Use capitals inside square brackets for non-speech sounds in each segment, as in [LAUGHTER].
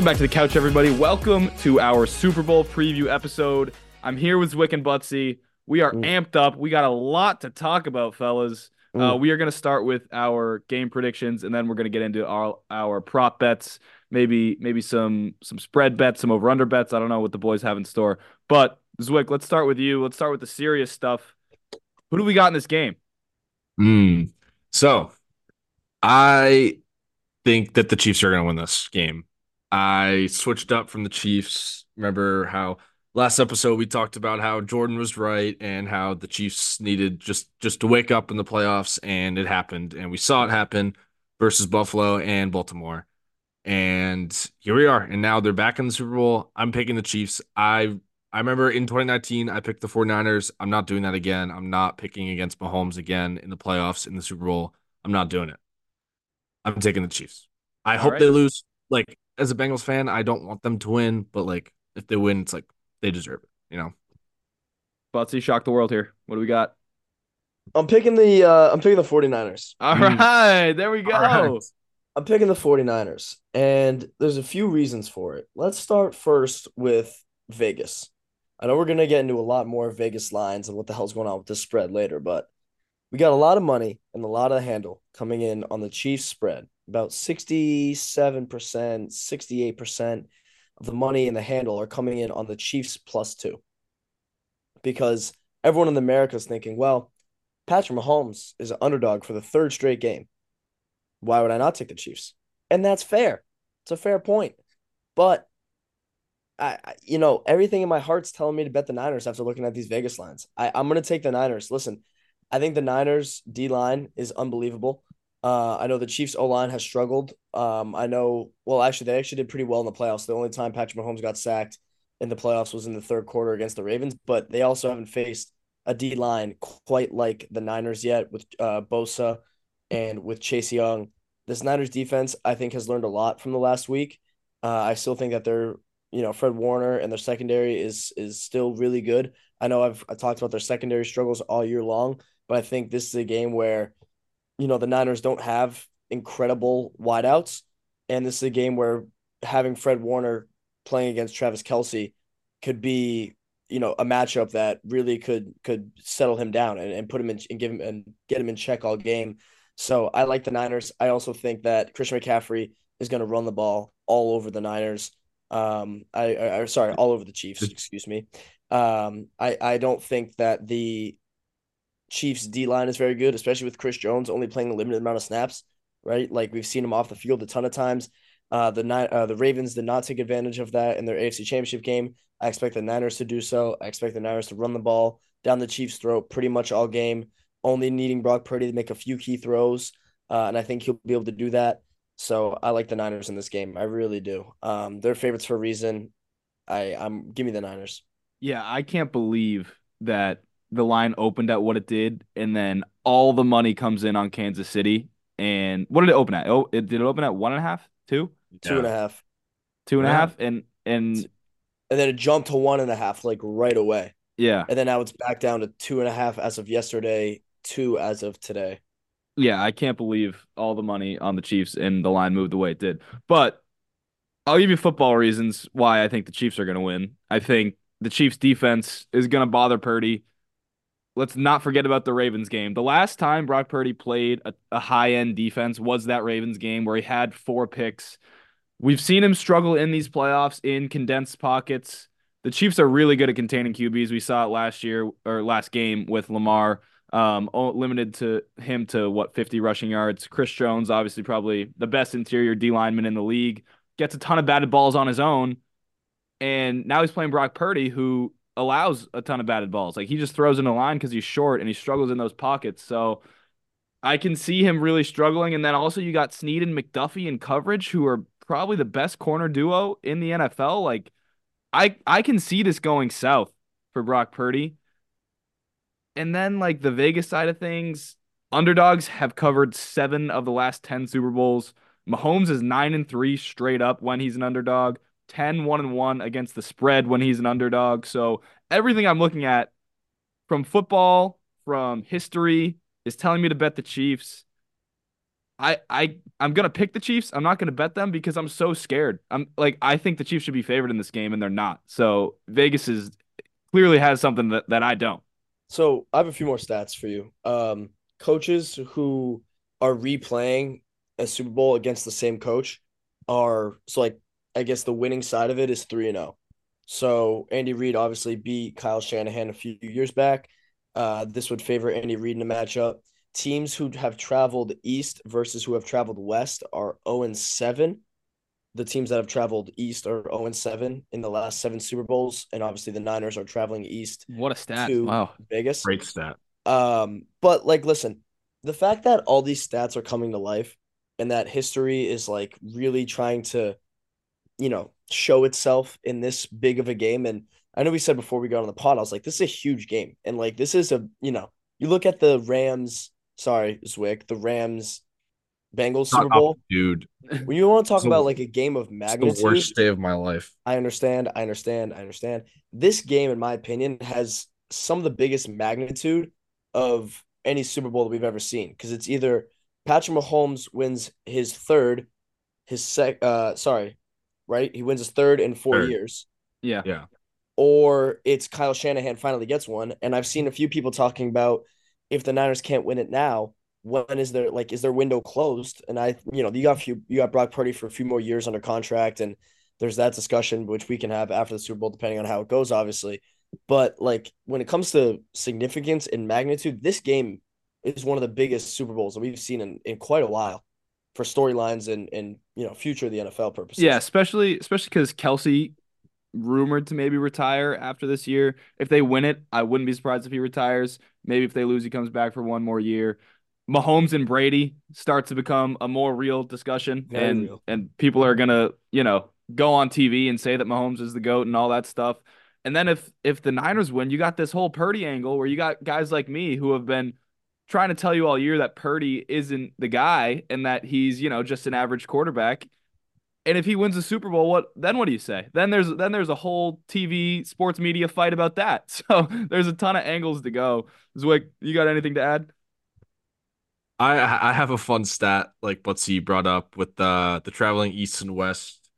Welcome back to the couch, everybody. Welcome to our Super Bowl preview episode. I'm here with Zwick and Butsy. We are Ooh. amped up. We got a lot to talk about, fellas. Uh, we are going to start with our game predictions, and then we're going to get into our our prop bets, maybe maybe some some spread bets, some over under bets. I don't know what the boys have in store, but Zwick, let's start with you. Let's start with the serious stuff. Who do we got in this game? Mm. So I think that the Chiefs are going to win this game. I switched up from the Chiefs. Remember how last episode we talked about how Jordan was right and how the Chiefs needed just just to wake up in the playoffs and it happened and we saw it happen versus Buffalo and Baltimore. And here we are. And now they're back in the Super Bowl. I'm picking the Chiefs. I I remember in 2019 I picked the 49ers. I'm not doing that again. I'm not picking against Mahomes again in the playoffs in the Super Bowl. I'm not doing it. I'm taking the Chiefs. I All hope right. they lose. Like as a Bengals fan, I don't want them to win, but like if they win, it's like they deserve it, you know. Butsy, shock the world here. What do we got? I'm picking the uh I'm picking the 49ers. All Mm. right, there we go. All right. I'm picking the 49ers. And there's a few reasons for it. Let's start first with Vegas. I know we're gonna get into a lot more Vegas lines and what the hell's going on with this spread later, but we got a lot of money and a lot of handle coming in on the Chiefs spread. About 67%, 68% of the money and the handle are coming in on the Chiefs plus two. Because everyone in America is thinking, well, Patrick Mahomes is an underdog for the third straight game. Why would I not take the Chiefs? And that's fair. It's a fair point. But I, I- you know, everything in my heart's telling me to bet the Niners after looking at these Vegas lines. I, I'm gonna take the Niners. Listen, I think the Niners D line is unbelievable. Uh, I know the Chiefs O line has struggled. Um, I know. Well, actually, they actually did pretty well in the playoffs. The only time Patrick Mahomes got sacked in the playoffs was in the third quarter against the Ravens. But they also haven't faced a D line quite like the Niners yet with uh, Bosa and with Chase Young. This Niners defense, I think, has learned a lot from the last week. Uh, I still think that they're, you know, Fred Warner and their secondary is is still really good. I know I've I talked about their secondary struggles all year long, but I think this is a game where, you know, the Niners don't have incredible wideouts, and this is a game where having Fred Warner playing against Travis Kelce could be, you know, a matchup that really could could settle him down and, and put him in and give him and get him in check all game. So I like the Niners. I also think that Christian McCaffrey is going to run the ball all over the Niners. Um, I, I, I sorry, all over the Chiefs. Excuse me. Um, I, I don't think that the Chiefs D line is very good, especially with Chris Jones only playing a limited amount of snaps. Right, like we've seen him off the field a ton of times. Uh, the uh, the Ravens did not take advantage of that in their AFC Championship game. I expect the Niners to do so. I expect the Niners to run the ball down the Chiefs' throat pretty much all game, only needing Brock Purdy to make a few key throws, uh, and I think he'll be able to do that. So I like the Niners in this game. I really do. Um, they're favorites for a reason. I I'm give me the Niners. Yeah, I can't believe that the line opened at what it did, and then all the money comes in on Kansas City. And what did it open at? Oh, it did it open at one and a half, two, Two and a half, two and a Yeah. half, and and and then it jumped to one and a half like right away, yeah, and then now it's back down to two and a half as of yesterday, two as of today. yeah, I can't believe all the money on the Chiefs and the line moved the way it did. But I'll give you football reasons why I think the Chiefs are going to win. I think the Chiefs defense is going to bother Purdy. Let's not forget about the Ravens game. The last time Brock Purdy played a, a high end defense was that Ravens game where he had four picks. We've seen him struggle in these playoffs in condensed pockets. The Chiefs are really good at containing QBs. We saw it last year or last game with Lamar um, limited to him to what 50 rushing yards. Chris Jones, obviously, probably the best interior D lineman in the league, gets a ton of batted balls on his own. And now he's playing Brock Purdy, who allows a ton of batted balls. Like he just throws in a line because he's short and he struggles in those pockets. So I can see him really struggling. And then also you got Sneed and McDuffie in coverage, who are probably the best corner duo in the NFL. Like I I can see this going south for Brock Purdy. And then like the Vegas side of things, underdogs have covered seven of the last 10 Super Bowls. Mahomes is nine and three straight up when he's an underdog, 10, 1 and 1 against the spread when he's an underdog. So everything I'm looking at from football, from history, is telling me to bet the Chiefs. I I I'm gonna pick the Chiefs. I'm not gonna bet them because I'm so scared. I'm like I think the Chiefs should be favored in this game and they're not. So Vegas is clearly has something that, that I don't. So I have a few more stats for you. Um, coaches who are replaying a Super Bowl against the same coach are so like I guess the winning side of it is three and zero. So Andy Reid obviously beat Kyle Shanahan a few years back. Uh, this would favor Andy Reid in a matchup. Teams who have traveled east versus who have traveled west are 0 and 7. The teams that have traveled east are 0 and 7 in the last seven Super Bowls. And obviously the Niners are traveling east. What a stat. To wow. Vegas. Great stat. Um, but like listen, the fact that all these stats are coming to life and that history is like really trying to, you know, show itself in this big of a game. And I know we said before we got on the pod, I was like, this is a huge game. And like this is a, you know, you look at the Rams sorry, Zwick, the Rams Bengals Super Bowl. dude. When you want to talk about like a game of magnitude, the worst day of my life. I understand. I understand. I understand. This game, in my opinion, has some of the biggest magnitude of any Super Bowl that we've ever seen because it's either Patrick Mahomes wins his third, his sec, uh, sorry, right? He wins his third in four Third. years, Yeah. Yeah. or it's Kyle Shanahan finally gets one. And I've seen a few people talking about if the Niners can't win it now, when is their like is their window closed? And I, you know, you got a few, you got Brock Purdy for a few more years under contract, and there's that discussion which we can have after the Super Bowl, depending on how it goes, obviously. But like when it comes to significance and magnitude, this game is one of the biggest Super Bowls that we've seen in, in quite a while for storylines and and you know future of the NFL purposes. Yeah, especially especially because Kelce rumored to maybe retire after this year. If they win it, I wouldn't be surprised if he retires. Maybe if they lose, he comes back for one more year. Mahomes and Brady starts to become a more real discussion, Very and real. and people are gonna you know go on TV and say that Mahomes is the goat and all that stuff. And then if if the Niners win, you got this whole Purdy angle where you got guys like me who have been trying to tell you all year that Purdy isn't the guy and that he's you know just an average quarterback. And if he wins the Super Bowl, what then? What do you say? Then there's then there's a whole TV sports media fight about that. [LAUGHS] So there's a ton of angles to go. Zwick, you got anything to add? I I have a fun stat like Butsy brought up with the the traveling east and west.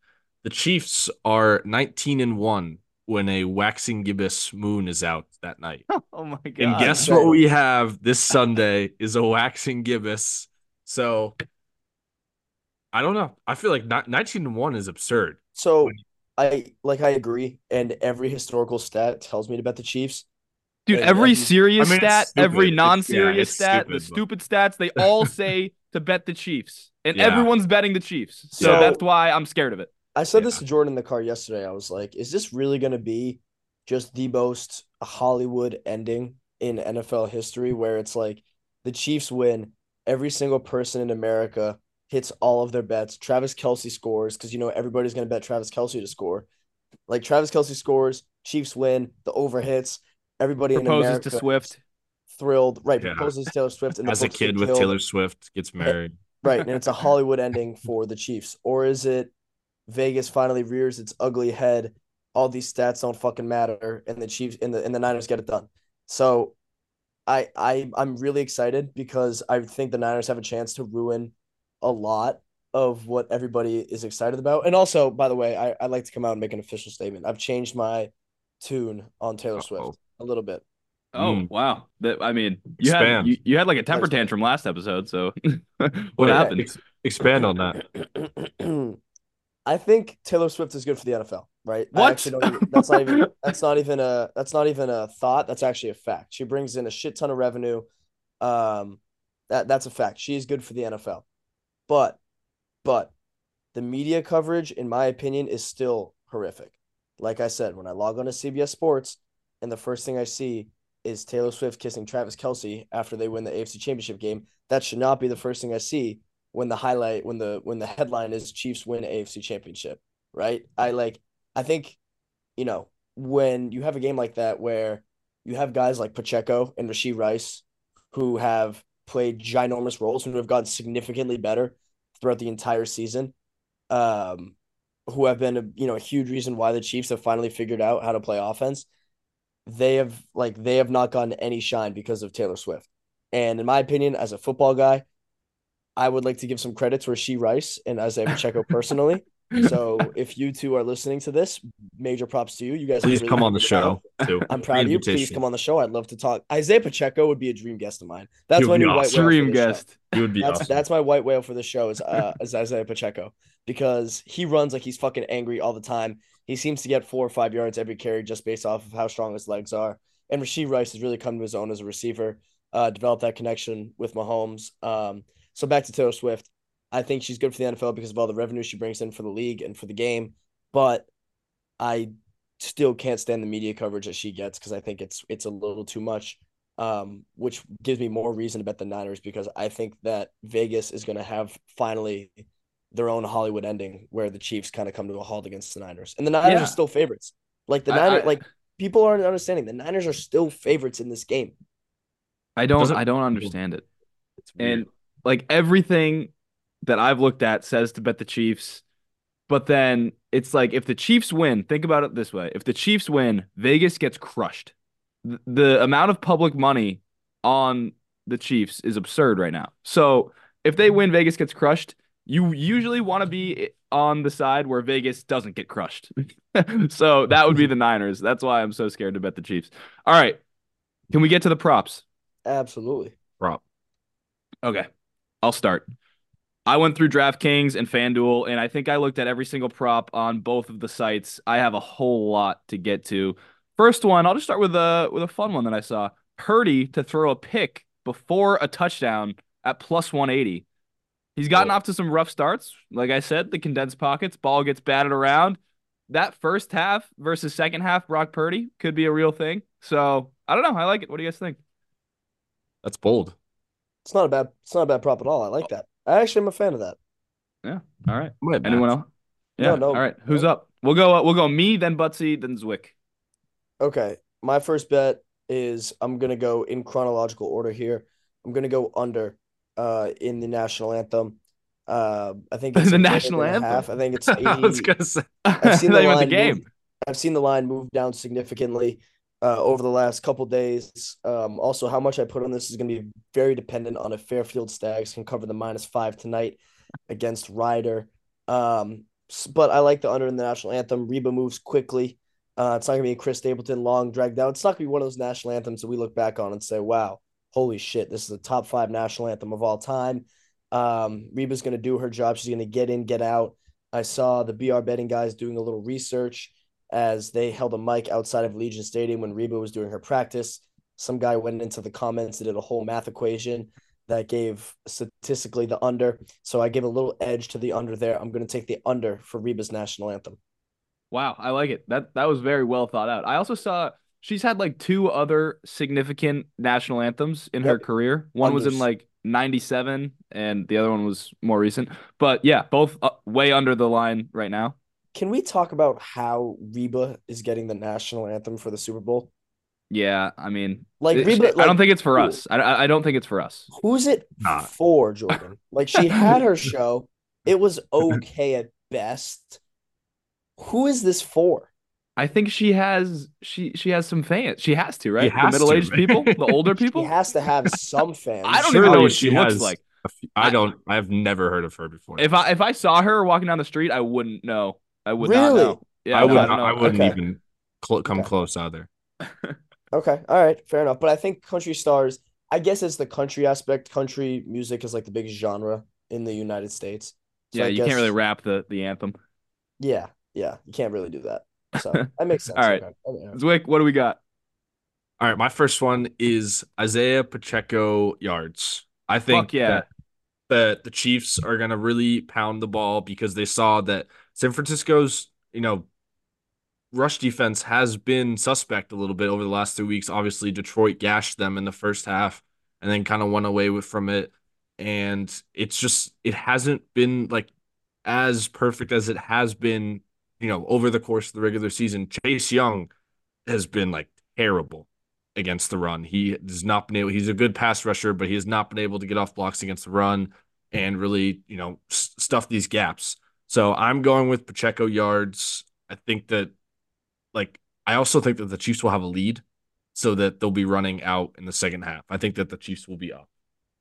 The Chiefs are 19 and 1 when a waxing gibbous moon is out that night. [LAUGHS] Oh my god! And guess what we have this Sunday is a waxing gibbous. So I don't know. I feel like 19 and 1 is absurd. So I like I agree, and every historical stat tells me to bet the Chiefs. Dude, and every every- serious I mean, stat, every non-serious yeah, it's stat, the stupid, stupid stats, they all [LAUGHS] say to bet the Chiefs, and Yeah. everyone's betting the Chiefs. So So- that's why I'm scared of it. I said Yeah. this to Jordan in the car yesterday. I was like, is this really going to be just the most Hollywood ending in NFL history where it's like the Chiefs win, every single person in America hits all of their bets. Travis Kelce scores because you know everybody's going to bet Travis Kelce to score. Like Travis Kelce scores, Chiefs win, the over hits, everybody in Proposes America to Swift. thrilled. Right, Yeah. proposes to Taylor Swift and As a kid with killed. Taylor Swift gets [LAUGHS] married. Right, and it's a Hollywood ending for the Chiefs. Or is it Vegas finally rears its ugly head? All these stats don't fucking matter, and the Chiefs and the and the Niners get it done. So, I I I'm really excited because I think the Niners have a chance to ruin a lot of what everybody is excited about. And also, by the way, I I like to come out and make an official statement. I've changed my tune on Taylor Uh-oh. Swift a little bit. Oh Mm. wow! That I mean, you had you, you had like a temper tantrum last episode. So [LAUGHS] what Wait, happened? ex- expand on that. [CLEARS THROAT] [CLEARS THROAT] I think Taylor Swift is good for the NFL, right? What? even, that's not even that's not even a that's not even a thought. That's actually a fact. She brings in a shit ton of revenue. Um, that that's a fact. She is good for the NFL, but but the media coverage, in my opinion, is still horrific. Like I said, when I log on to CBS Sports, and the first thing I see is Taylor Swift kissing Travis Kelce after they win the AFC Championship game. That should not be the first thing I see when the highlight when the when the headline is Chiefs win AFC Championship, right? I like I think you know, when you have a game like that where you have guys like Pacheco and Rasheed Rice who have played ginormous roles and who have gotten significantly better throughout the entire season, um, who have been a you know a huge reason why the Chiefs have finally figured out how to play offense. They have like they have not gotten any shine because of Taylor Swift. And in my opinion, as a football guy, I would like to give some credit to Rashee Rice and Isaiah [LAUGHS] Pacheco personally. So if you two are listening to this, major props to you. You guys Please really come on the figured it out. show. Too. I'm proud of you. Please come on the show. I'd love to talk. Isaiah Pacheco would be a dream guest of mine. That's my be new white whale. for Dream the show. guest. You would be That's awesome. that's my white whale for the show is uh [LAUGHS] is Isaiah Pacheco because he runs like he's fucking angry all the time. He seems to get four or five yards every carry just based off of how strong his legs are. And Rasheed Rice has really come to his own as a receiver, uh, developed that connection with Mahomes. Um, so back to Taylor Swift. I think she's good for the NFL because of all the revenue she brings in for the league and for the game. But I still can't stand the media coverage that she gets because I think it's it's a little too much. Um, which gives me more reason to bet the Niners because I think that Vegas is going to have finally their own Hollywood ending where the Chiefs kind of come to a halt against the Niners, and the Niners Yeah. are still favorites. Like the I- Niners, I- like people aren't understanding the Niners are still favorites in this game. I don't Doesn't- I don't understand it. It's weird. And like everything that I've looked at says to bet the Chiefs. But then it's like if the Chiefs win, think about it this way. If the Chiefs win, Vegas gets crushed. The, the amount of public money on the Chiefs is absurd right now. So if they win, Vegas gets crushed. You usually want to be on the side where Vegas doesn't get crushed. [LAUGHS] so that would be the Niners. That's why I'm so scared to bet the Chiefs. All right. Can we get to the props? Absolutely. prop. Okay, I'll start. I went through DraftKings and FanDuel, and I think I looked at every single prop on both of the sites. I have a whole lot to get to. First one, I'll just start with a with a fun one that I saw. Purdy to throw a pick before a touchdown at plus 180. He's gotten Oh. off to some rough starts. Like I said, the condensed pockets, ball gets batted around. That first half versus second half, Brock Purdy could be a real thing. So I don't know. I like it. What do you guys think? That's bold. It's not a bad. It's not a bad prop at all. I like that. I actually am a fan of that. Yeah. All right. I might Anyone match. else? Yeah. No, no. All right. Who's up? We'll go. Uh, we'll go. Me, then Butsy, then Zwick. Okay, my first bet is I'm gonna go in chronological order here. I'm gonna go under uh in the national anthem. Uh, I think it's [LAUGHS] The national anthem? half. I think it's [LAUGHS] I was gonna say. I've seen [LAUGHS] the line the game. move- I've seen the line move down significantly uh, over the last couple days. Um, also, how much I put on this is going to be very dependent on if Fairfield Stags can cover the minus five tonight against Rider. Um, but I like the under in the national anthem. Reba moves quickly. Uh, it's not going to be a Chris Stapleton long dragged out. It's not going to be one of those national anthems that we look back on and say, "Wow, holy shit, this is a top five national anthem of all time." Um, Reba's going to do her job. She's going to get in, get out. I saw the BR betting guys doing a little research as they held a mic outside of Allegiant Stadium when Reba was doing her practice. Some guy went into the comments and did a whole math equation that gave statistically the under. So I give a little edge to the under there. I'm going to take the under for Reba's national anthem. Wow, I like it. That that was very well thought out. I also saw she's had like two other significant national anthems in her career. One was in like 97 and the other one was more recent. But yeah, both uh, way under the line right now. Can we talk about how Reba is getting the national anthem for the Super Bowl? Yeah, I mean, Like it- Reba, I don't think it's for who- us. I, I I don't think it's for us. Who's it Not. for, Jordan? Like she had her show. [LAUGHS] It was okay at best. Who is this for? I think she has she she has some fans. She has to, right? She The middle-aged people, the older [LAUGHS] people. She has to have [LAUGHS] some fans. I don't Surely even know what she she looks like. A few- I don't. I've never heard of her before. If I if I saw her walking down the street, I wouldn't know. I would not Really? know. Yeah, I would. don't Not. I wouldn't Okay. even cl- come Okay. close either. [LAUGHS] Okay, all right, fair enough. But I think country stars, I guess it's the country aspect. Country music is like the biggest genre in the United States. So yeah, I you guess- can't really rap the the anthem. Yeah, yeah, you can't really do that. So [LAUGHS] that makes sense. All right. Okay. Zwick, what do we got? All right, my first one is Isaiah Pacheco yards. I think Fuck yeah. that the the Chiefs are gonna really pound the ball because they saw that San Francisco's you know rush defense has been suspect a little bit over the last two weeks. Obviously, Detroit gashed them in the first half and then kind of went away with from it, and it's just it hasn't been like as perfect as it has been you know over the course of the regular season. Chase Young has been like terrible against the run. He has not been able. He's a good pass rusher, but he has not been able to get off blocks against the run and really, you know, stuff these gaps. So I'm going with Pacheco yards. I think that, like, I also think that the Chiefs will have a lead, so that they'll be running out in the second half. I think that the Chiefs will be up.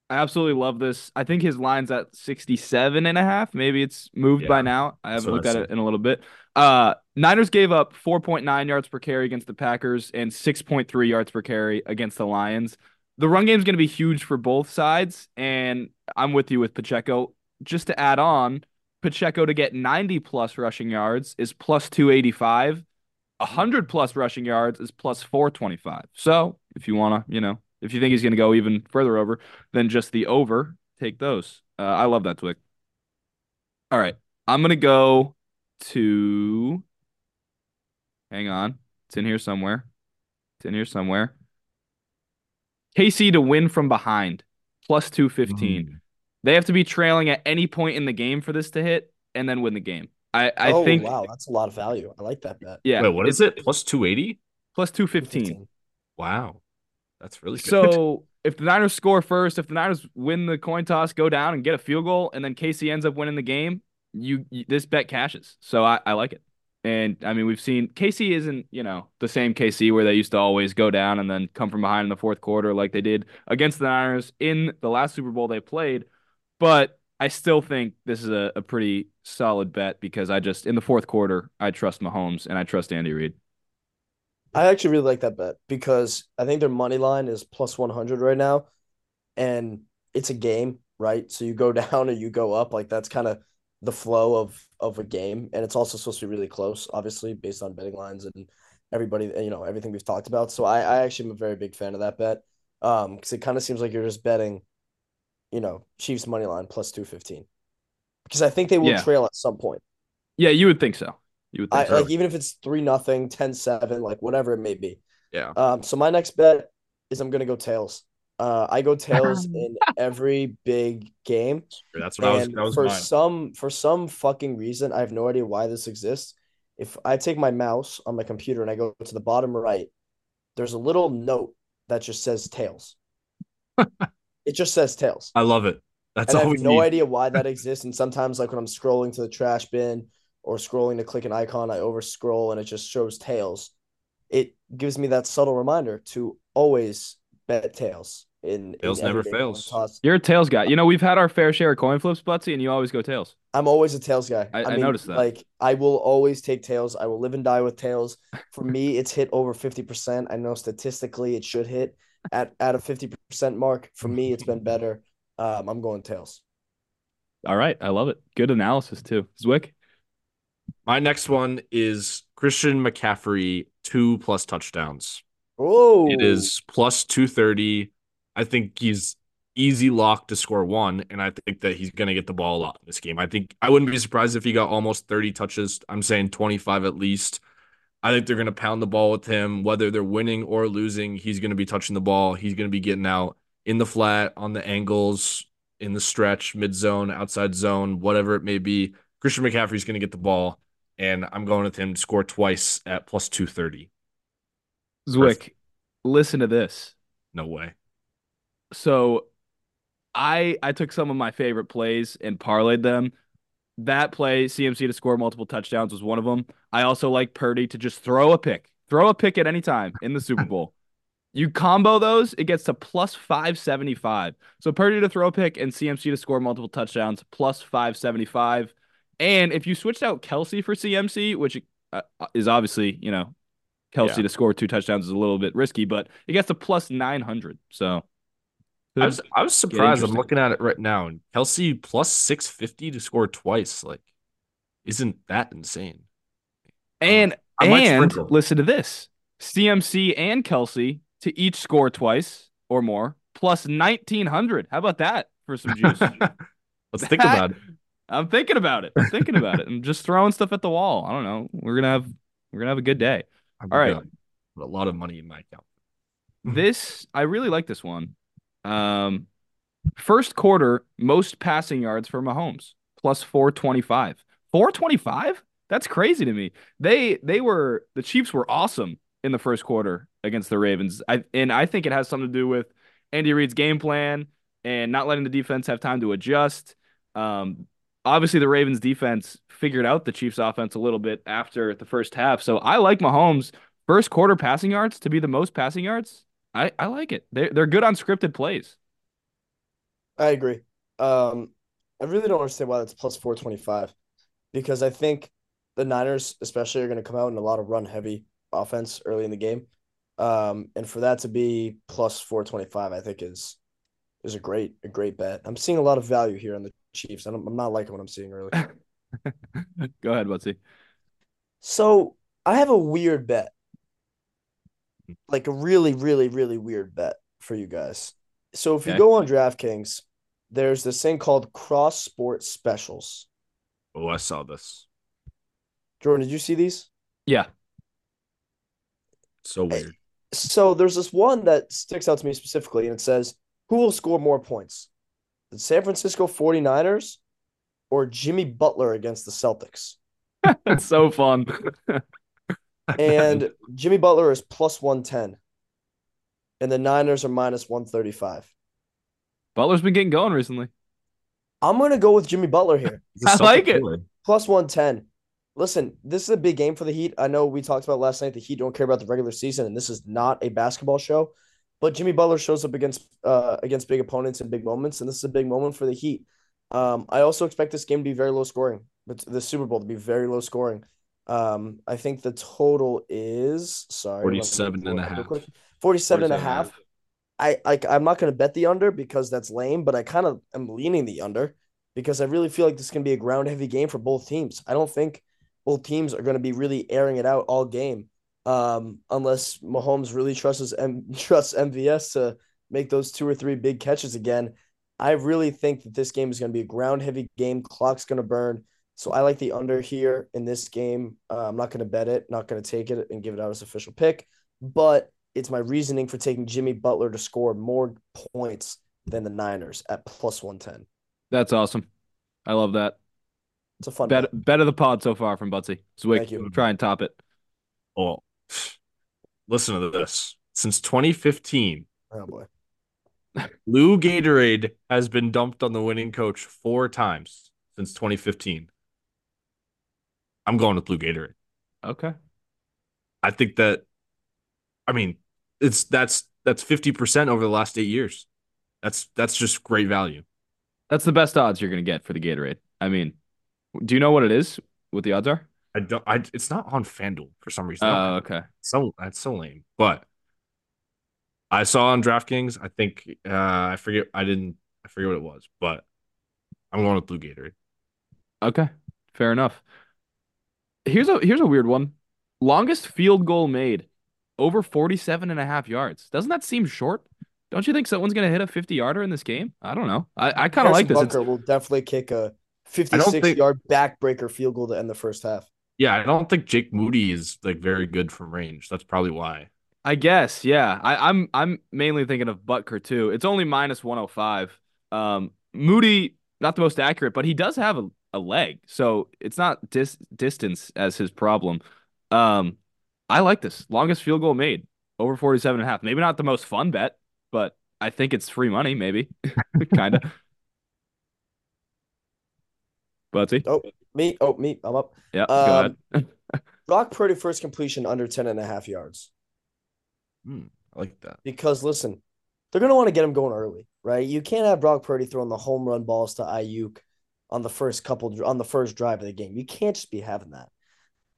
I absolutely love this. I think his line's at 67 and a half. Maybe it's moved Yeah, by now. I haven't looked at it in a little bit. Uh, Niners gave up 4.9 yards per carry against the Packers and 6.3 yards per carry against the Lions. The run game is going to be huge for both sides, and I'm with you with Pacheco. Just to add on, Pacheco to get 90 plus rushing yards is plus 285. 100 plus rushing yards is plus 425. So if you want to, you know, if you think he's going to go even further over than just the over, take those. Uh, I love that Zwick. All right. I'm going to go to. Hang on. It's in here somewhere. It's in here somewhere. KC to win from behind, plus 215. They have to be trailing at any point in the game for this to hit and then win the game. I, I oh think, wow, that's a lot of value. I like that bet. yeah. Wait, what is it? Plus 280? Plus 215. Wow. That's really good. So [LAUGHS] if the Niners score first, if the Niners win the coin toss, go down and get a field goal, and then KC ends up winning the game, you, you this bet cashes. So I, I like it. And I mean, we've seen KC isn't, you know, the same KC where they used to always go down and then come from behind in the fourth quarter like they did against the Niners in the last Super Bowl they played. But I still think this is a, a pretty solid bet because I just in the fourth quarter I trust Mahomes and I trust Andy Reid. I actually really like that bet because I think their money line is plus 100 right now. And it's a game, right? So you go [LAUGHS] down or you go up. Like that's kind of the flow of of a game. And it's also supposed to be really close, obviously, based on betting lines and everybody, you know, everything we've talked about. So I, I actually am a very big fan of that bet. Um, because it kind of seems like you're just betting, you know, Chiefs money line plus 215. Because I think they will Yeah. trail at some point. Yeah, you would think so. You would I think so. like even if it's three nothing, 10-7, like whatever it may be. yeah. Um, so my next bet is I'm gonna go tails. Uh, I go tails [LAUGHS] in every big game, That's what I was and that was for mine. some for some fucking reason, I have no idea why this exists. If I take my mouse on my computer and I go to the bottom right, there's a little note that just says tails. [LAUGHS] it just says tails. I love it. That's and I have we no need. idea why that [LAUGHS] exists. And sometimes, like when I'm scrolling to the trash bin or scrolling to click an icon, I over scroll and it just shows tails. It gives me that subtle reminder to always bet tails. In, in Tails never fails. toss. You're a tails guy. You know, we've had our fair share of coin flips, Butsy, and you always go tails. I'm always a tails guy. I- I noticed that. Like I will always take tails. I will live and die with tails. For [LAUGHS] me, it's hit over fifty percent. I know statistically it should hit at at a fifty percent mark. For me, it's been better. Um, I'm going tails. All right. I love it. Good analysis, too. Zwick? My next one is Christian McCaffrey, two plus touchdowns. Oh, It is plus 230. I think he's easy lock to score one, and I think that he's going to get the ball a lot in this game. I think I wouldn't be surprised if he got almost 30 touches. I'm saying 25 at least. I think they're going to pound the ball with him, whether they're winning or losing. He's going to be touching the ball. He's going to be getting out in the flat, on the angles, in the stretch, mid zone, outside zone, whatever it may be. Christian McCaffrey's going to get the ball, and I'm going with him to score twice at plus 230. Zwick, listen to this. No way. So I I took some of my favorite plays and parlayed them. That play, CMC to score multiple touchdowns was one of them. I also like Purdy to just throw a pick. Throw a pick at any time in the [LAUGHS] Super Bowl. You combo those, it gets to plus 575. So Purdy to throw a pick and CMC to score multiple touchdowns, plus 575. And if you switched out Kelce for CMC, which uh, is obviously, you know, Kelce Yeah. to score two touchdowns is a little bit risky, but it gets to plus 900. So I was I was surprised. I'm looking at it right now, and Kelce plus six fifty to score twice. Like, isn't that insane? Uh, and I and sprinkle. listen to this: CMC and Kelce to each score twice or more, plus nineteen hundred. How about that for some juice? [LAUGHS] Let's think about it. I'm thinking about it. I'm thinking about it. I'm just throwing stuff at the wall. I don't know. We're gonna have we're gonna have a good day. I'm All right. Uh, put a lot of money in my account. This I really like this one. Um, first quarter most passing yards for Mahomes plus four twenty five. Four twenty five? That's crazy to me. They they were the Chiefs were awesome in the first quarter against the Ravens. I and I think it has something to do with Andy Reid's game plan and not letting the defense have time to adjust. Um, obviously the Ravens defense figured out the Chiefs offense a little bit after the first half. So I like Mahomes first quarter passing yards to be the most passing yards. I, I like it. They're they're good on scripted plays. I agree. Um, I really don't understand why that's plus 425 because I think the Niners, especially, are going to come out in a lot of run heavy offense early in the game. Um, and for that to be plus 425, I think is is a great a great bet. I'm seeing a lot of value here on the Chiefs. I'm, I'm not liking what I'm seeing early. [LAUGHS] Go ahead, Butsy. So I have a weird bet, like a really, really, really weird bet for you guys. So if you go on DraftKings, there's this thing called Cross Sport Specials. Oh, I saw this. Jordan, did you see these? Yeah. So weird. So there's this one that sticks out to me specifically, and it says, Who will score more points? The San Francisco 49ers or Jimmy Butler against the Celtics? [LAUGHS] It's so fun. [LAUGHS] And [LAUGHS] Jimmy Butler is plus 110, and the Niners are minus 135. Butler's been getting going recently. I'm going to go with Jimmy Butler here. [LAUGHS] I like it. plus 110. Listen, this is a big game for the Heat. I know we talked about last night the Heat don't care about the regular season, and this is not a basketball show. But Jimmy Butler shows up against uh against big opponents in big moments, and this is a big moment for the Heat. Um, I also expect this game to be very low scoring, but the Super Bowl to be very low scoring. Um, I think the total is sorry, let me 47 and a pull it up real half. quick. 47 and a half. I like I'm not going to bet the under because that's lame, but I kind of am leaning the under because I really feel like this is going to be a ground heavy game for both teams. I don't think both teams are going to be really airing it out all game, um, unless Mahomes really [LAUGHS] trusts M- trusts MVS to make those two or three big catches again. I really think that this game is going to be a ground heavy game. Clock's going to burn. So I like the under here in this game. Uh, I'm not going to bet it, not going to take it and give it out as official pick, but it's my reasoning for taking Jimmy Butler to score more points than the Niners at plus 110. That's awesome. I love that. It's a fun Bet, bet. bet of the pod so far from Butsy. Zwick, Thank you. try and top it. Oh, listen to this. Since 2015, Oh boy. Lou Gatorade has been dumped on the winning coach four times since 2015. I'm going with Blue Gatorade. Okay. I think that, I mean, it's that's that's 50% over the last eight years. That's that's just great value. That's the best odds you're going to get for the Gatorade. I mean, do you know what it is? What the odds are? I don't. I it's not on FanDuel for some reason. Oh, okay. so that's so lame. But I saw on DraftKings. I think uh, I forget. I didn't. I forget what it was, but I'm going with Blue Gatorade. Okay. Fair enough. Here's a here's a weird one. Longest field goal made over 47 and a half yards. Doesn't that seem short? Don't you think someone's going to hit a 50 yarder in this game? I don't know. I, I kind of like this. Harrison It's, will definitely kick a think- 56 yard backbreaker field goal to end the first half. Yeah, I don't think Jake Moody is like very good from range. That's probably why. I guess, yeah. I, I'm I'm mainly thinking of Butker too. It's only minus 105. Um, Moody not the most accurate, but he does have a, a leg, so it's not dis- distance as his problem. Um, I like this longest field goal made over 47 and a half. Maybe not the most fun bet, but I think it's free money. Maybe, [LAUGHS] kind of. Butsy, Oh, me. Oh, me. I'm up. yeah, go Um, ahead. [LAUGHS] Brock Purdy first completion under 10 and a half yards. Hmm, I like that. Because listen, they're going to want to get him going early, right? You can't have Brock Purdy throwing the home run balls to Aiyuk on the first couple on the first drive of the game. You can't just be having that.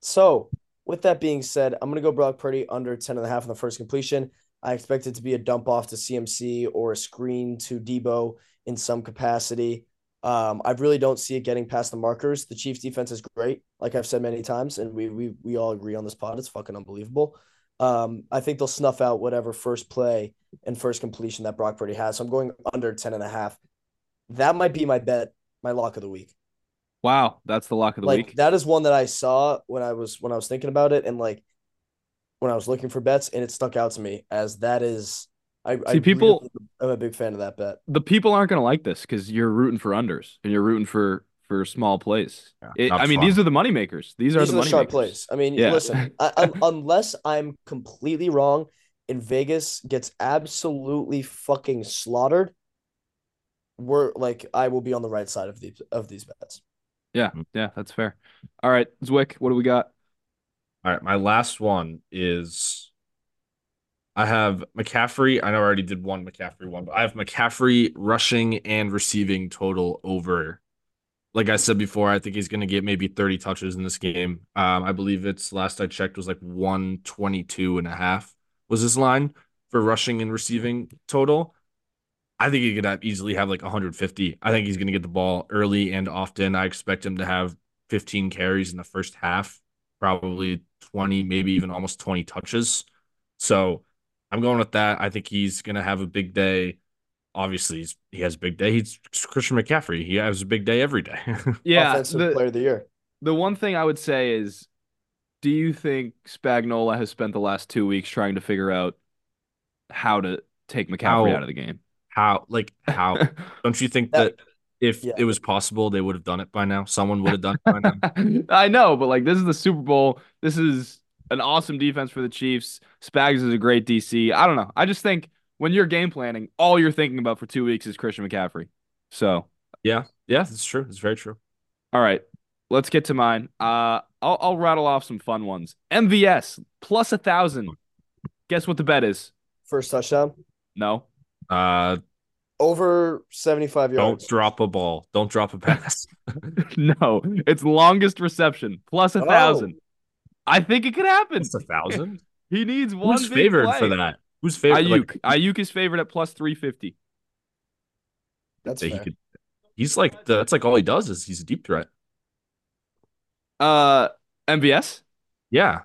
So, with that being said, I'm going to go Brock Purdy under 10 and a half in the first completion. I expect it to be a dump off to CMC or a screen to Deebo in some capacity. Um, I really don't see it getting past the markers. The Chiefs defense is great, like I've said many times, and we we we all agree on this pod. It's fucking unbelievable. Um, I think they'll snuff out whatever first play and first completion that Brock Purdy has. So I'm going under 10 and a half. That might be my bet, my lock of the week. Wow, that's the lock of the like week. that is one that I saw when I was when I was thinking about it and like when I was looking for bets and it stuck out to me as that is I, I people- really am a big fan of that bet. the people aren't going to like this because you're rooting for unders and you're rooting for for small plays. Yeah, It- I mean, fun. these are the money makers. These are These the are the money sharp makers. plays. I mean, Yeah. listen, I, I'm, [LAUGHS] unless I'm completely wrong and Vegas gets absolutely fucking slaughtered, we're like I will be on the right side of these of these bets. Yeah, yeah, that's fair. All right, Zwick, what do we got? All right, my last one is I have McCaffrey. I know I already did one McCaffrey one, but I have McCaffrey rushing and receiving total over. Like I said before, I think he's going to get maybe 30 touches in this game. Um, I believe it's last I checked was like 122 and a half was his line for rushing and receiving total. I think he could have easily have like 150. I think he's going to get the ball early and often. I expect him to have 15 carries in the first half, probably 20, maybe even almost 20 touches. So I'm going with that. I think he's going to have a big day. Obviously, he's, he has a big day. He's Christian McCaffrey. He has a big day every day. [LAUGHS] Yeah, Offensive the, player of the year. the one thing I would say is, do you think Spagnuolo has spent the last two weeks trying to figure out how to take McCaffrey How- out of the game? How, like, how [LAUGHS] don't you think That- that if yeah. it was possible, they would have done it by now? Someone would have done it by now. [LAUGHS] I know, but like this is the Super Bowl. This is an awesome defense for the Chiefs. Spags is a great DC. I don't know. I just think when you're game planning, all you're thinking about for two weeks is Christian McCaffrey. So, Yeah, yeah, that's true. It's very true. all right, let's get to mine. Uh, I'll I'll rattle off some fun ones. MVS plus a thousand. Guess what the bet is? First touchdown. No. Uh, Over 75 don't drop a ball. Don't drop a pass. [LAUGHS] no. It's longest reception plus a Oh. thousand. I think it could happen. It's a thousand. He needs one Who's big favored play. for that? Who's favored? Aiyuk. Aiyuk is favored at plus 350. That's that he could. He's like the, that's like all he does is he's a deep threat. Uh, MVS? Yeah,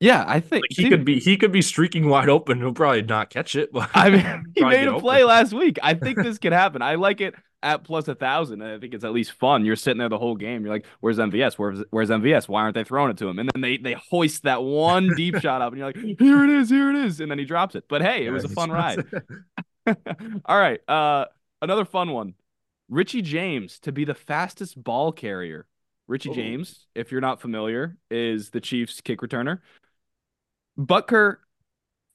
Yeah, I think like he could be he could be streaking wide open. He'll probably not catch it, [LAUGHS] but I mean, [LAUGHS] he made a play open. last week. I think [LAUGHS] this could happen. I like it at plus a thousand. I think it's at least fun. You're sitting there the whole game. You're like, "Where's MVS? Where's Where's MVS? Why aren't they throwing it to him?" And then they they hoist that one deep shot up, and you're like, "Here it is, here it is," and then he drops it. But hey, it was a fun ride. All right, uh, another fun one. Richie James to be the fastest ball carrier. Richie Ooh. James, if you're not familiar, is the Chiefs kick returner. Butker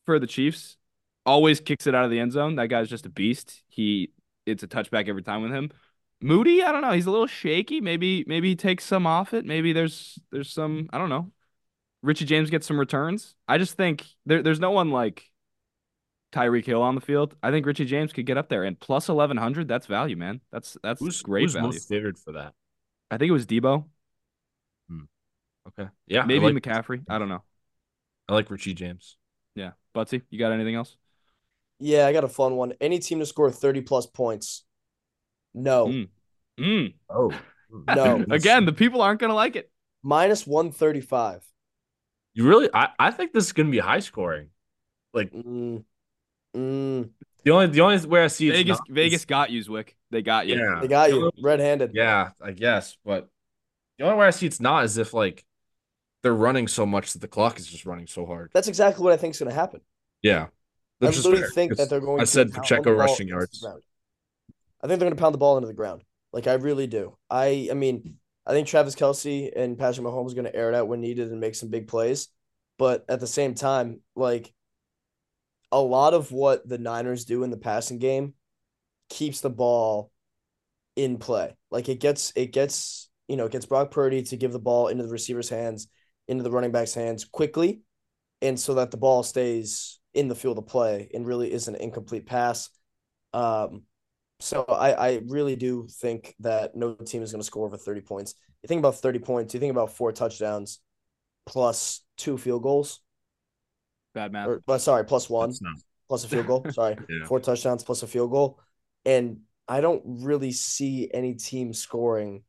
for the Chiefs always kicks it out of the end zone. That guy's just a beast. He it's a touchback every time with him. Moody, I don't know. He's a little shaky. Maybe maybe he takes some off it. Maybe there's there's some I don't know. Richie James gets some returns. I just think there there's no one like Tyreek Hill on the field. I think Richie James could get up there and plus eleven hundred. That's value, man. That's that's Who's great who's value. most favored for that? I think it was Deebo, hmm. Okay, yeah, I maybe like, McCaffrey. I don't know. I like Richie James. Yeah, Butsy, you got anything else? Yeah, I got a fun one. Any team to score 30 plus points. No. Mm. Mm. Oh No. [LAUGHS] Again, the people aren't gonna like it. Minus 135. you really? I I think this is gonna be high scoring. Like Mm. Mm. the only the only way I see Vegas, not is- Vegas got you, Zwick. They got you. Yeah, They got you red handed. Yeah, I guess, but the only way I see it's not is if like they're running so much that the clock is just running so hard. That's exactly what I think is going to happen. Yeah, I literally fair, think that they're going I to said Pacheco rushing yards. I think they're going to pound the ball into the ground. Like I really do. I I mean, I think Travis Kelce and Patrick Mahomes are going to air it out when needed and make some big plays. But at the same time, like a lot of what the Niners do in the passing game keeps the ball in play. Like it gets it gets, you know, it gets Brock Purdy to give the ball into the receiver's hands, into the running back's hands quickly, and so that the ball stays in the field of play and really is an incomplete pass. Um, so I, I really do think that no team is going to score over 30 points. You think about 30 points, you think about four touchdowns plus two field goals, Bad math. or well, sorry, plus one, not- plus a field goal. [LAUGHS] Sorry, Yeah. four touchdowns plus a field goal. And I don't really see any team scoring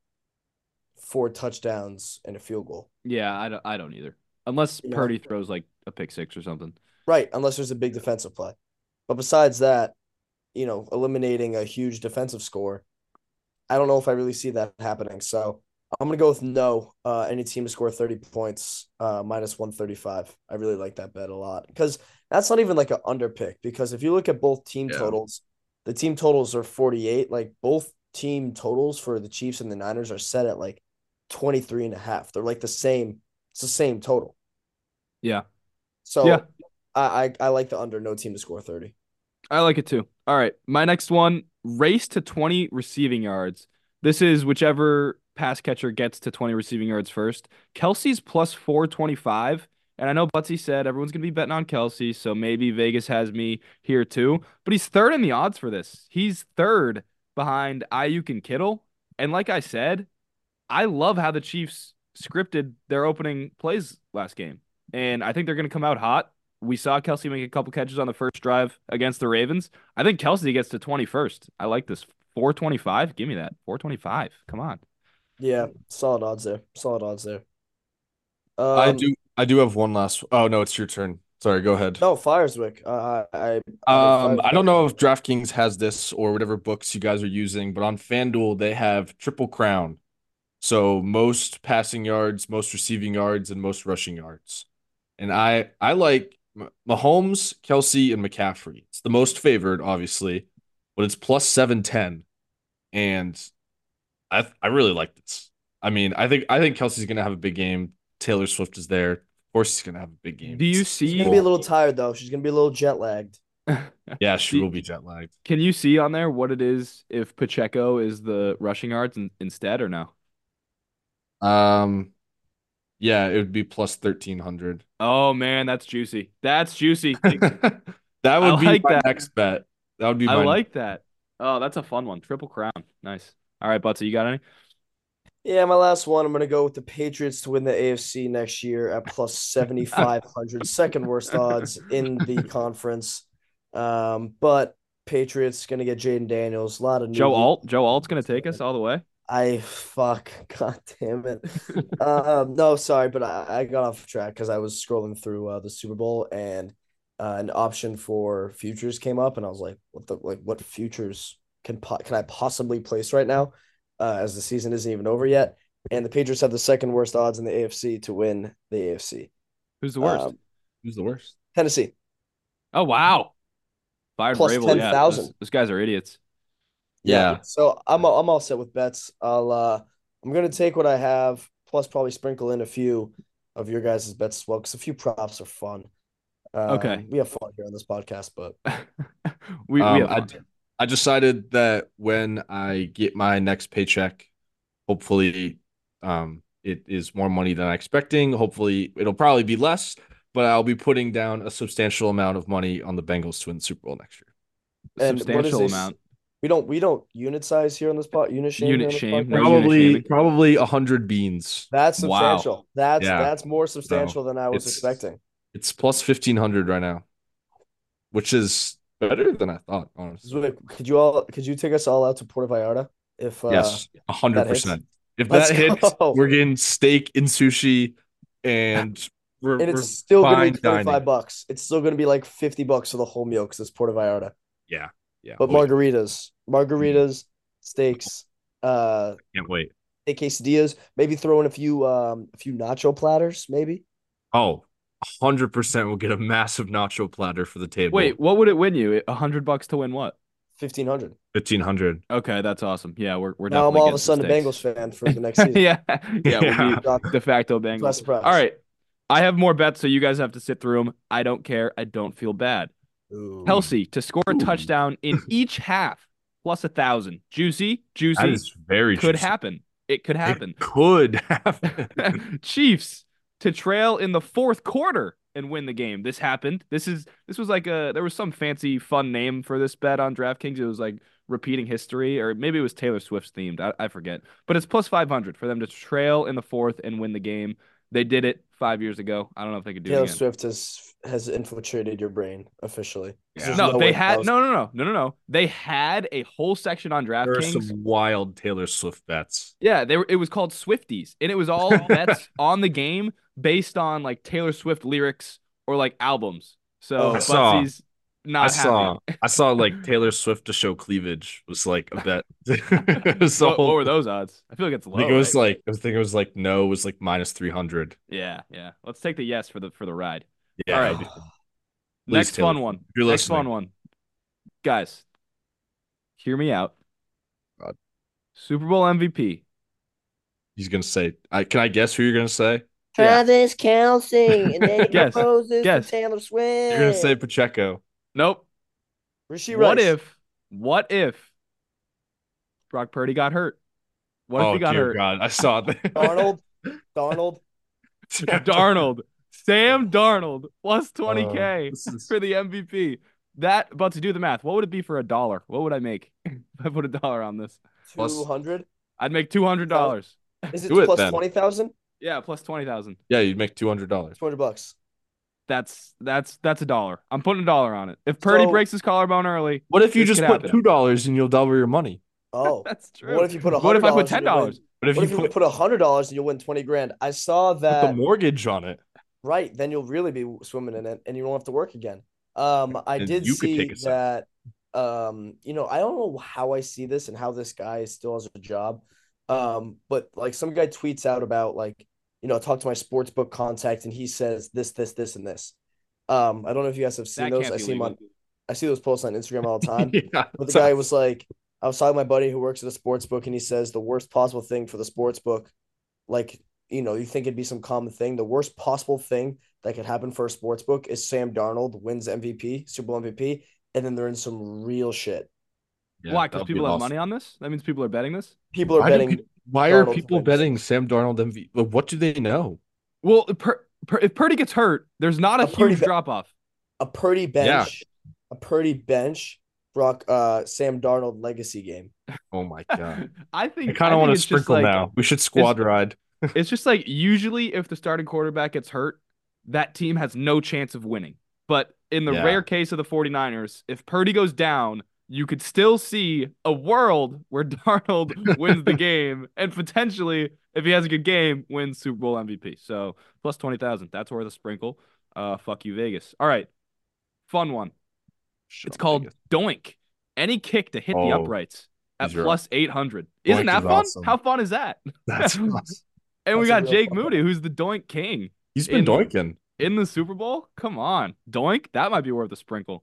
four touchdowns and a field goal. Yeah, I don't. I don't either. Unless You know? Purdy throws like a pick six or something. Right, unless there's a big defensive play. But besides that, you know, eliminating a huge defensive score, I don't know if I really see that happening. So I'm gonna go with no. Uh, any team to score 30 points, uh, minus 135. I really like that bet a lot because that's not even like an under pick. Because if you look at both team Yeah. totals, the team totals are 48. Like both team totals for the Chiefs and the Niners are set at like 23 and a half. They're like the same. It's the same total. Yeah, So Yeah. I, I I like the under no team to score 30. I like it too. All right, my next one: race to twenty receiving yards. This is whichever pass catcher gets to twenty receiving yards first. Kelce's plus four twenty five. And I know Butsy said everyone's going to be betting on Kelce, so maybe Vegas has me here too. But he's third in the odds for this. He's third behind Aiyuk and Kittle. And like I said, I love how the Chiefs scripted their opening plays last game. And I think they're going to come out hot. We saw Kelce make a couple catches on the first drive against the Ravens. I think Kelce gets to 21st. I like this. 425. Give me that. 425. Come on. Yeah, solid odds there. Solid odds there. I Um, do I do have one last. Oh no, it's your turn. Sorry, go ahead. No, Fire Zwick. Uh, I, I, Um, I don't know if DraftKings has this or whatever books you guys are using, but on FanDuel they have Triple Crown. So most passing yards, most receiving yards, and most rushing yards. And I I like Mahomes, Kelce, and McCaffrey. It's the most favored, obviously, but it's plus 710. And I I really like this. I mean, I think I think Kelce's gonna have a big game. Taylor Swift is there. Of course she's gonna have a big game. Do you see- She's gonna be a little tired though. She's gonna be a little jet lagged. [LAUGHS] Yeah, she will be jet lagged. Can you see on there what it is if Pacheco is the rushing yards in, instead or no? Um, yeah, it would be plus 1300. Oh man, that's juicy. That's juicy. [LAUGHS] that would I be like my that. next bet. That would be I my like that. Oh, that's a fun one. Triple crown. Nice. All right, Butsy, you got any? Yeah, my last one. I'm gonna go with the Patriots to win the AFC next year at plus 7,500. [LAUGHS] Second worst odds in the [LAUGHS] conference. Um, but Patriots gonna get Jayden Daniels. A lot of Joe new- Alt. Joe Alt's gonna take us all the way. I fuck. [LAUGHS] God damn it. um, no, sorry, but I, I got off track because I was scrolling through uh, the Super Bowl and uh, an option for futures came up, and I was like, "What the like? What futures can po- can I possibly place right now?" Uh, as the season isn't even over yet, and the Patriots have the second worst odds in the AFC to win the AFC. Who's the worst? Um, Who's the worst? Tennessee. oh wow. Fired plus Vrabel. Yeah, 10,000. those, those guys are idiots. Yeah. So I'm all, I'm all set with bets. I'll uh I'm gonna take what I have, plus probably sprinkle in a few of your guys' bets as well, because a few props are fun. Um, Okay. we have fun here on this podcast, but [LAUGHS] we, Um, we have I, decided that when I get my next paycheck, hopefully, um, it is more money than I'm expecting. Hopefully, it'll probably be less, but I'll be putting down a substantial amount of money on the Bengals to win the Super Bowl next year. and substantial amount. We don't we don't unit size here on this pot unit shame. Unit shame, this no podcast? unit Probably, shaming. probably a hundred beans. That's Wow. substantial. That's Yeah. that's more substantial than I was it's- expecting. It's plus fifteen hundred right now, which is better than I thought. Honestly, Could you all could you take us all out to Puerto Vallarta? If uh, yes, a hundred that hits? percent. If Let's that hits, go. we're getting steak and sushi, and we're, and we're it's still gonna be fine 25 bucks. It's still gonna be like 50 bucks for the whole meal because it's Puerto Vallarta. Yeah, yeah. But Oh, margaritas, margaritas, steaks, uh, Can't wait. steak quesadillas. Maybe throw in a few, um, a few nacho platters. Maybe Oh, 100% will get a massive nacho platter for the table. Wait, what would it win you? A hundred bucks to win what? fifteen hundred. 1500. Okay, that's awesome. Yeah, we're we're Now I'm all of a sudden a Bengals fan for the next [LAUGHS] season. yeah, yeah, we'll be de facto Surprise, Bengals. surprise. All right, I have more bets, so you guys have to sit through them. I don't care. I don't feel bad. Ooh. Kelce to score a Ooh. touchdown in each half plus a thousand. Juicy, juicy. is very Could juicy. happen. It could happen. It could [LAUGHS] happen. [LAUGHS] Chiefs to trail in the fourth quarter and win the game. This happened. This is this was like a there was some fancy fun name for this bet on DraftKings. It was like repeating history, or maybe it was Taylor Swift's themed. I, I forget. But it's plus five hundred for them to trail in the fourth and win the game. They did it five years ago. I don't know if they could do Taylor it again. Swift has has infiltrated your brain officially. Yeah. there's No, they had no, no, no, no, no, no. They had a whole section on there are DraftKings. some wild Taylor Swift bets. Yeah, they were. It was called Swifties, and it was all [LAUGHS] bets on the game based on like Taylor Swift lyrics or like albums. So Oh. I saw- Butsy's not I saw. I saw like Taylor Swift to show cleavage was like a bet. [LAUGHS] It was What, what were those odds? I feel like it's low. I think it was right? like I think it was like no, it was like minus 300. yeah, yeah. Let's take the yes for the for the ride. Yeah. All right. [SIGHS] Please, Next Taylor, fun one. if you're Next fun one, guys. Hear me out. God. Super Bowl MVP. He's gonna say. I can I guess who you're gonna say? Yeah. Travis Kelce, and then he [LAUGHS] Guess. proposes Guess. to Taylor Swift. You're gonna say Pacheco. Nope. Rasheed What Rice. if? What if? Brock Purdy got hurt. What if oh he got dear hurt? God, I saw that. [LAUGHS] Darnold? Darnold. [LAUGHS] Darnold Sam Darnold plus 20k Uh, is- for the MVP. That about to do the math. What would it be for a dollar? What would I make [LAUGHS] if I put a dollar on this? Plus- Two hundred. I'd make two hundred dollars. Is it Do it plus then. twenty thousand? Yeah, plus twenty thousand. yeah, you'd make two hundred dollars. Two hundred bucks. That's that's that's a dollar. I'm putting a dollar on it. If Purdy So- breaks his collarbone early, What if you just put happen. two dollars and you'll double your money? Oh, [LAUGHS] that's true. what if you put a What if I put ten dollars? But if What you if you put, put a hundred dollars and you'll win twenty grand? I saw put that. the mortgage on it, Right, then you'll really be swimming in it, and you won't have to work again. Um, I And did you could see take a that. Um, you know, I don't know how I see this and how this guy still has a job. Um, but like some guy tweets out about like, you know, talk to my sports book contact, and he says this, this, this, and this. Um, I don't know if you guys have seen That those. I be see them on. I see those posts on Instagram all the [LAUGHS] time. yeah, But the guy was like, I was talking to my buddy who works at a sports book, and he says the worst possible thing for the sports book, like, you know, you think it'd be some common thing. The worst possible thing that could happen for a sports book is Sam Darnold wins MVP, Super Bowl MVP, and then they're in some real shit. Yeah, Why? Because would be people have money on this. That means people are betting this. People are Why, betting. pe- why are people wins. betting Sam Darnold MVP? Like, what do they know? Well, per, per, if Purdy gets hurt, there's not a, A huge be- drop off. a Purdy bench, a Purdy bench, Brock, uh, Sam Darnold legacy game. Oh my god! [LAUGHS] I think I kind of want to sprinkle like- now. We should squad ride. [LAUGHS] It's just like usually if the starting quarterback gets hurt, that team has no chance of winning. But in the Yeah. rare case of the 49ers, if Purdy goes down, you could still see a world where [LAUGHS] Darnold wins the [LAUGHS] game and potentially, if he has a good game, wins Super Bowl MVP. So plus 20,000. That's worth a sprinkle. Uh, fuck you, Vegas. All right. Fun one. Shut It's called Vegas. Doink. Any kick to hit the Oh, uprights at plus 800. Isn't that is fun? awesome. How fun is that? [LAUGHS] That's awesome. And we That's got Jake. Moody, who's the Doink King He's been In- doinking. in the Super Bowl. Come on, Doink. That might be worth a sprinkle.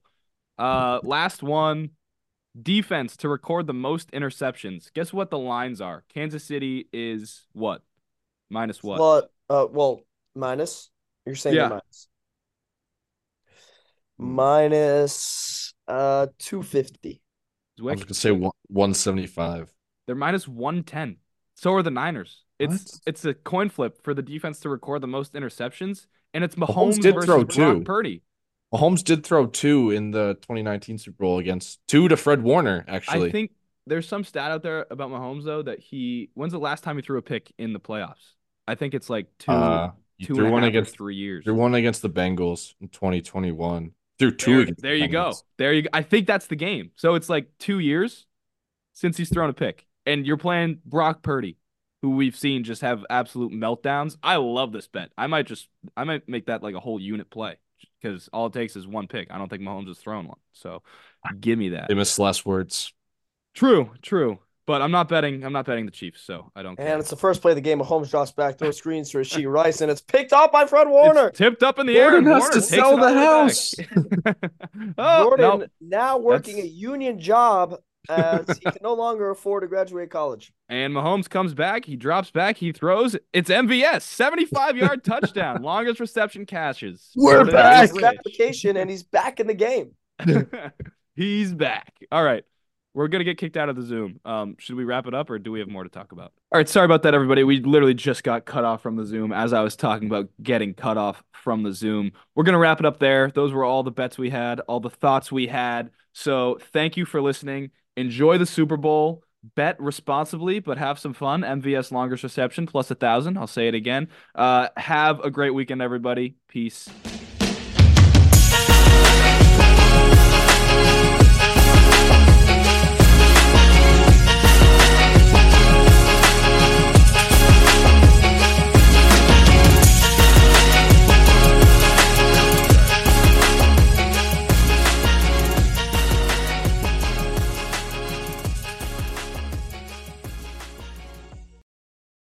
Uh, last one. Defense to record the most interceptions. Guess what the lines are? Kansas City is what? Minus what? But, uh, well, minus. You're saying Yeah. minus. Minus uh 250. I Zwick? was gonna say one one seventy five. They're minus 110. So are the Niners. It's What? it's a coin flip for the defense to record the most interceptions, and it's Mahomes Mahomes, did versus throw Brock two. Purdy. Mahomes did throw two in the 2019 Super Bowl against two to Fred Warner. Actually, I think there's some stat out there about Mahomes though that he when's the last time he threw a pick in the playoffs? I think it's like two uh, two threw one against three years. threw one against the Bengals in 2021. Threw two There, against. the there you go. There you go. I think that's the game. So it's like two years since he's thrown a pick, and you're playing Brock Purdy, who we've seen just have absolute meltdowns. I love this bet. I might just I might make that like a whole unit play because all it takes is one pick. I don't think Mahomes has thrown one. So give me that. Famous last words. True, true. But I'm not betting. I'm not betting the Chiefs, so I don't. And care. it's the first play of the game. Mahomes drops back, throws screens to Rasheed Rice, and it's picked up by Fred Warner. It's tipped up in the air. Jordan and has Warner to sell the house. [LAUGHS] oh, Jordan nope. now working That's- a union job as he can no longer afford to graduate college. And Mahomes comes back. He drops back. He throws. It's MVS, 75 yard [LAUGHS] touchdown, longest reception catches. We're back. is application, and he's back in the game. [LAUGHS] He's back. All right. We're gonna get kicked out of the Zoom. Um, should we wrap it up or do we have more to talk about? All right, sorry about that, everybody. We literally just got cut off from the Zoom as I was talking about getting cut off from the Zoom. We're gonna wrap it up there. Those were all the bets we had, all the thoughts we had. So thank you for listening. Enjoy the Super Bowl. Bet responsibly, but have some fun. MVS longest reception plus a thousand. I'll say it again. Uh, have a great weekend, everybody. Peace.